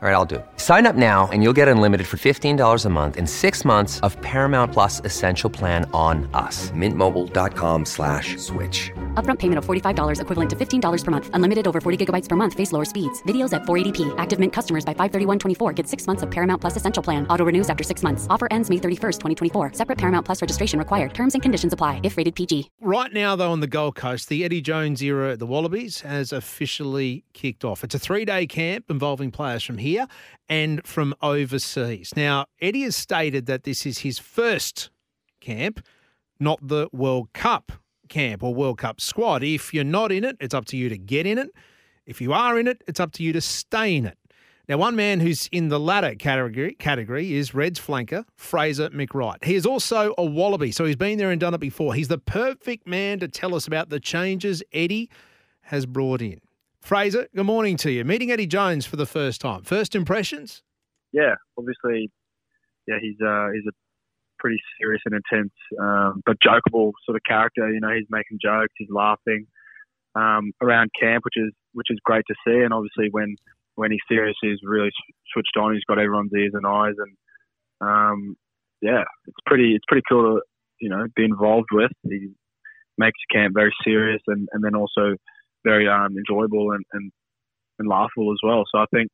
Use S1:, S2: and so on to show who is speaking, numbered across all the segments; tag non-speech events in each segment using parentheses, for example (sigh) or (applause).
S1: All right, I'll do it. Sign up now and you'll get unlimited for $15 a month and six months of Paramount Plus Essential Plan on us. Mintmobile.com slash switch.
S2: Upfront payment of $45 equivalent to $15 per month. Unlimited over 40 gigabytes per month. Face lower speeds. Videos at 480p. Active Mint customers by 531.24 get six months of Paramount Plus Essential Plan. Auto renews after six months. Offer ends May 31st, 2024. Separate Paramount Plus registration required. Terms and conditions apply if rated PG.
S3: Right now, though, on the Gold Coast, the Eddie Jones era at the Wallabies has officially kicked off. It's a three day camp involving players from here and from overseas. Now, Eddie has stated that this is his first camp, not the World Cup camp or World Cup squad. If you're not in it, it's up to you to get in it. If you are in it, it's up to you to stay in it. Now, one man who's in the latter category, category is Reds flanker Fraser McReight. He is also a Wallaby, so he's been there and done it before. He's the perfect man to tell us about the changes Eddie has brought in. Fraser, good morning to you. Meeting Eddie Jones for the first time. First impressions?
S4: Yeah, obviously, yeah, he's uh, he's a pretty serious and intense, um, but jokeable sort of character. You know, he's making jokes, he's laughing um, around camp, which is which is great to see. And obviously, when when he's serious, he's really switched on. He's got everyone's ears and eyes, and um, yeah, it's pretty it's pretty cool to you know be involved with. He makes camp very serious, and and then also very um, enjoyable and, and and laughable as well. So I think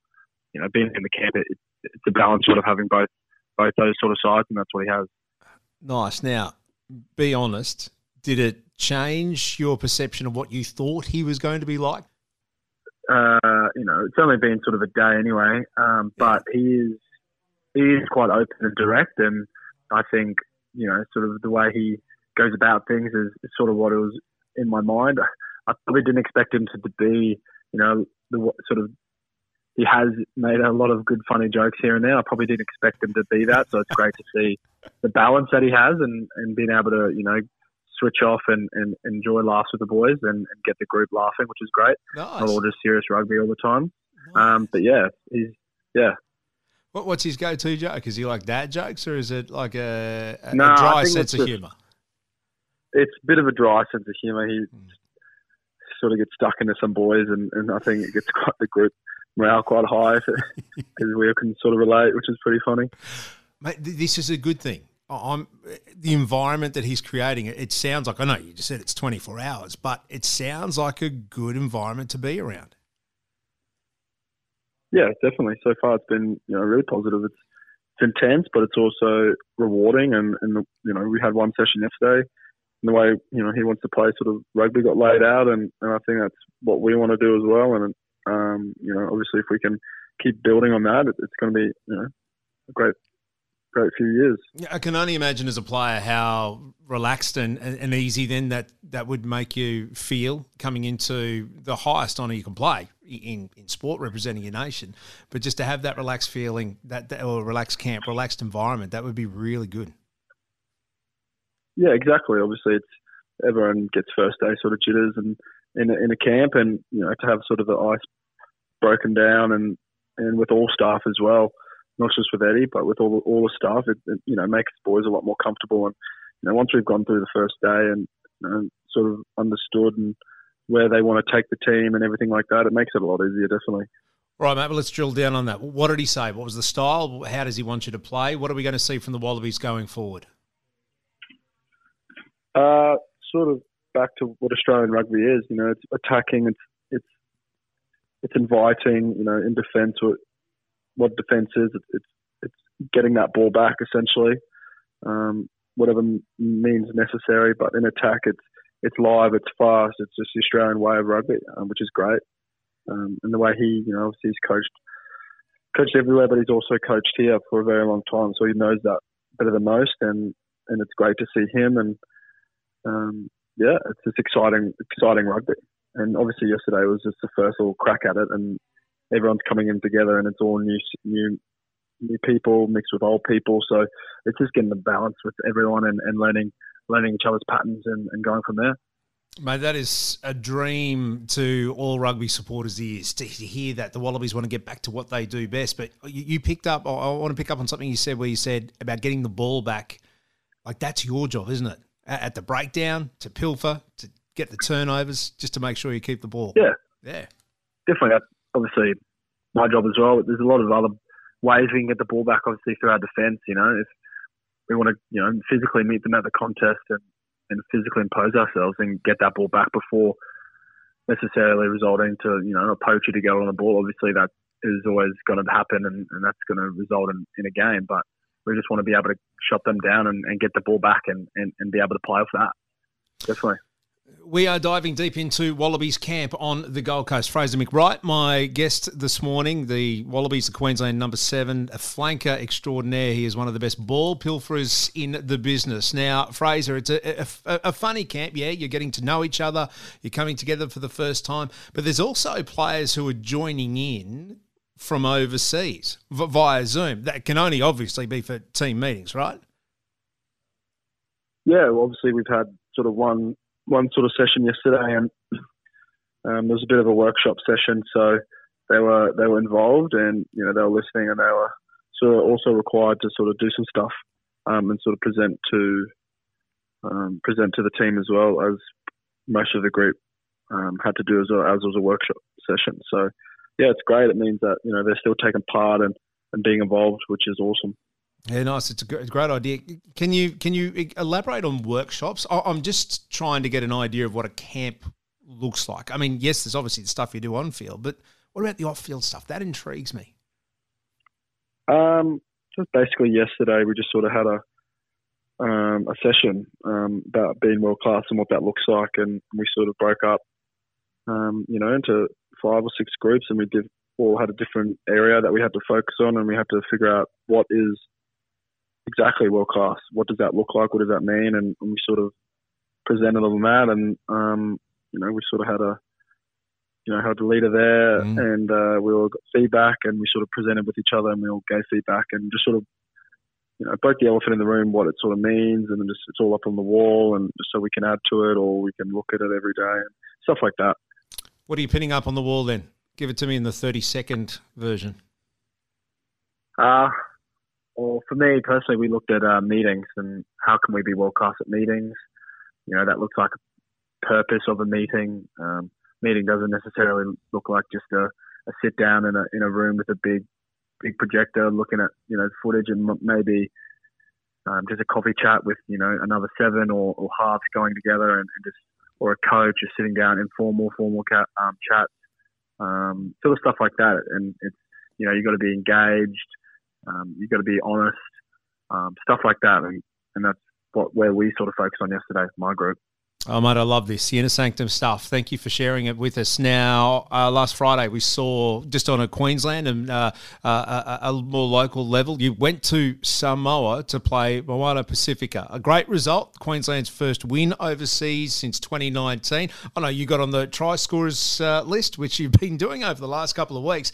S4: you know being in the camp, it, it's a balance sort of having both both those sort of sides, and that's what he has.
S3: Nice. Now, be honest. Did it change your perception of what you thought he was going to be like?
S4: Uh, you know, it's only been sort of a day anyway, um, but he is he is quite open and direct, and I think you know, sort of the way he goes about things is, is sort of what it was in my mind. I probably didn't expect him to be, you know, the sort of. He has made a lot of good, funny jokes here and there. I probably didn't expect him to be that, so it's great to see the balance that he has and, and being able to, you know, switch off and, and enjoy laughs with the boys and, and get the group laughing, which is great.
S3: Nice.
S4: Not all just serious rugby all the time. Um, but yeah, he's yeah.
S3: What, what's his go-to joke? Is he like dad jokes, or is it like a, a,
S4: No,
S3: a dry sense of humour?
S4: It's a bit of a dry sense of humour. He
S3: Hmm.
S4: Sort of gets stuck into some boys, and, and I think it gets quite the group morale quite high because (laughs) we can sort of relate, which is pretty funny.
S3: Mate, this is a good thing. I- I'm the environment that he's creating. It sounds like I know you just said it's 24 hours, but it sounds like a good environment to be around.
S4: Yeah, definitely. So far, it's been you know really positive. It's it's intense, but it's also rewarding. And and you know we had one session yesterday, the way you know he wants to play sort of rugby got laid out, and, and I think that's what we want to do as well. And um, you know, obviously, if we can keep building on that, it, it's going to be you know a great great few years.
S3: Yeah, I can only imagine as a player how relaxed and, and, easy then that, that would make you feel coming into the highest honour you can play in, in sport representing your nation. But just to have that relaxed feeling, that, that or relaxed camp, relaxed environment, that would be really good.
S4: Yeah, exactly. Obviously, it's everyone gets first day sort of jitters and in a, in a camp, and you know to have sort of the ice broken down and and with all staff as well, not just with Eddie, but with all all the staff, it, it you know makes the boys a lot more comfortable. And you know once we've gone through the first day and know, sort of understood and where they want to take the team and everything like that, it makes it a lot easier, definitely.
S3: Right, mate, but let's drill down on that. What did he say? What was the style? How does he want you to play? What are we going to see from the Wallabies going forward?
S4: Uh, sort of back to what Australian rugby is. You know, it's attacking. It's it's it's inviting. You know, in defence, what defence is. It's it's, it's getting that ball back essentially, um, whatever means necessary. But in attack, it's it's live. It's fast. It's just the Australian way of rugby, um, which is great. Um, and the way he, you know, obviously he's coached coached everywhere, but he's also coached here for a very long time, so he knows that better than most. And and it's great to see him and um, yeah, it's just exciting, exciting rugby. And obviously, yesterday was just the first little crack at it, and everyone's coming in together, and it's all new, new, new people mixed with old people. So it's just getting the balance with everyone and, and learning, learning each other's patterns and, and going from there.
S3: Mate, that is a dream to all rugby supporters' ears to hear that the Wallabies want to get back to what they do best. But you, you picked up, I I want to pick up on something you said where you said about getting the ball back. Like, that's your job, isn't it? At the breakdown to pilfer to get the turnovers just to make sure you keep the ball.
S4: Yeah,
S3: yeah,
S4: definitely. That's obviously my job as well. There's a lot of other ways we can get the ball back, obviously through our defence. You know, if we want to, you know, physically meet them at the contest and, and physically impose ourselves and get that ball back before necessarily resulting to you know a poacher to get on the ball. Obviously, that is always going to happen, and, and that's going to result in, in a game. But we just want to be able to shut them down and, and get the ball back and, and, and be able to play off that. Definitely.
S3: We are diving deep into Wallabies camp on the Gold Coast. Fraser McReight, my guest this morning, the Wallabies, the Queensland number seven, a flanker extraordinaire. He is one of the best ball pilferers in the business. Now, Fraser, it's a, a, a, funny camp. Yeah, you're getting to know each other, you're coming together for the first time, but there's also players who are joining in from overseas via Zoom. That can only obviously be for team meetings, right?
S4: Yeah, well, obviously we've had sort of one one sort of session yesterday, and um, there was a bit of a workshop session. So they were they were involved, and you know they were listening, and they were sort of also required to sort of do some stuff um, and sort of present to um, present to the team as well as most of the group um, had to do as, a, as was a workshop session. So yeah, it's great. It means that you know they're still taking part and, and being involved, which is awesome.
S3: Yeah, nice. It's a great idea. Can you can you elaborate on workshops? I'm just trying to get an idea of what a camp looks like. I mean, yes, there's obviously the stuff you do on field, but what about the off field stuff? That intrigues me.
S4: Um, just basically yesterday we just sort of had a um, a session um, about being world class and what that looks like, and we sort of broke up, um, you know, into five or six groups, and we did all had a different area that we had to focus on, and we had to figure out what is exactly world class. What does that look like? What does that mean? And, and we sort of presented on that, and um, you know, we sort of had a you know, had a leader there, mm. and uh, we all got feedback, and we sort of presented with each other, and we all gave feedback, and just sort of, you know, broke the elephant in the room, what it sort of means, and then just it's all up on the wall, and just so we can add to it, or we can look at it every day, and stuff like that.
S3: What are you pinning up on the wall then? Give it to me in the thirty second version.
S4: Uh well, for me personally, we looked at uh, meetings and how can we be world class at meetings. You know, that looks like a purpose of a meeting. Um, meeting doesn't necessarily look like just a, a sit down in a in a room with a big big projector looking at you know footage and maybe um, just a coffee chat with you know another seven or, or halves going together and, and, just or a coach just sitting down informal formal cat, um, chats um, sort of stuff like that and it's you know you've got to be engaged um, you've got to be honest, um, stuff like that, and, and that's what where we sort of focused on yesterday, my group.
S3: Oh, mate, I love this. The Inner Sanctum stuff. Thank you for sharing it with us. Now, uh, last Friday, we saw just on a Queensland and uh, uh, a, a, more local level, you went to Samoa to play Moana Pacifica. A great result. Queensland's first win overseas since 2019. I know you got on the try scorers uh, list, which you've been doing over the last couple of weeks.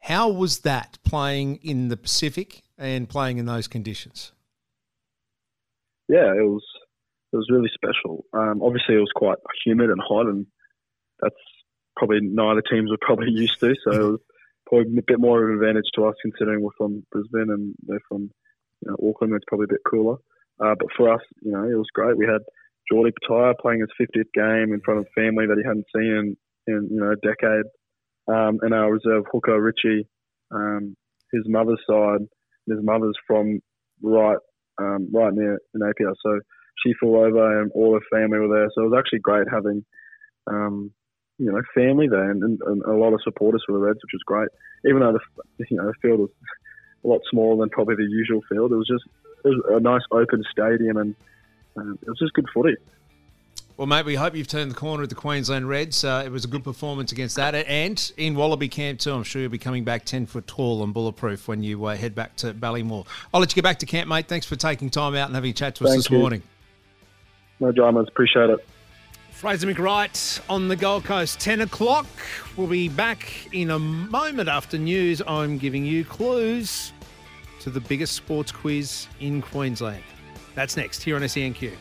S3: How was that playing in the Pacific and playing in those conditions?
S4: Yeah, it was it was really special. Um, obviously, it was quite humid and hot, and that's probably neither teams were probably (laughs) used to. So it was probably a bit more of an advantage to us considering we're from Brisbane and they're from you know, Auckland. It's probably a bit cooler. Uh, but for us, you know, it was great. We had Jordie Petaia playing his 50th game in front of family that he hadn't seen in, in you know a decade um, and our reserve hooker Richie, um, his mother's side, his mother's from right um, right near Napier, so she flew over and all her family were there. So it was actually great having um, you know family there and, and, and, a lot of supporters for the Reds, which was great. Even though the you know the field was a lot smaller than probably the usual field, it was just it was a nice open stadium and um, it was just good footy.
S3: Well, mate, we hope you've turned the corner at the Queensland Reds. Uh, it was a good performance against that. And in Wallaby camp, too, I'm sure you'll be coming back 10 foot tall and bulletproof when you uh, head back to Ballymore. I'll let you get back to camp, mate. Thanks for taking time out and having a chat to us Thank this you. morning.
S4: No dramas. Appreciate it.
S3: Fraser McReight on the Gold Coast, 10 o'clock. We'll be back in a moment after news. I'm giving you clues to the biggest sports quiz in Queensland. That's next here on SENQ.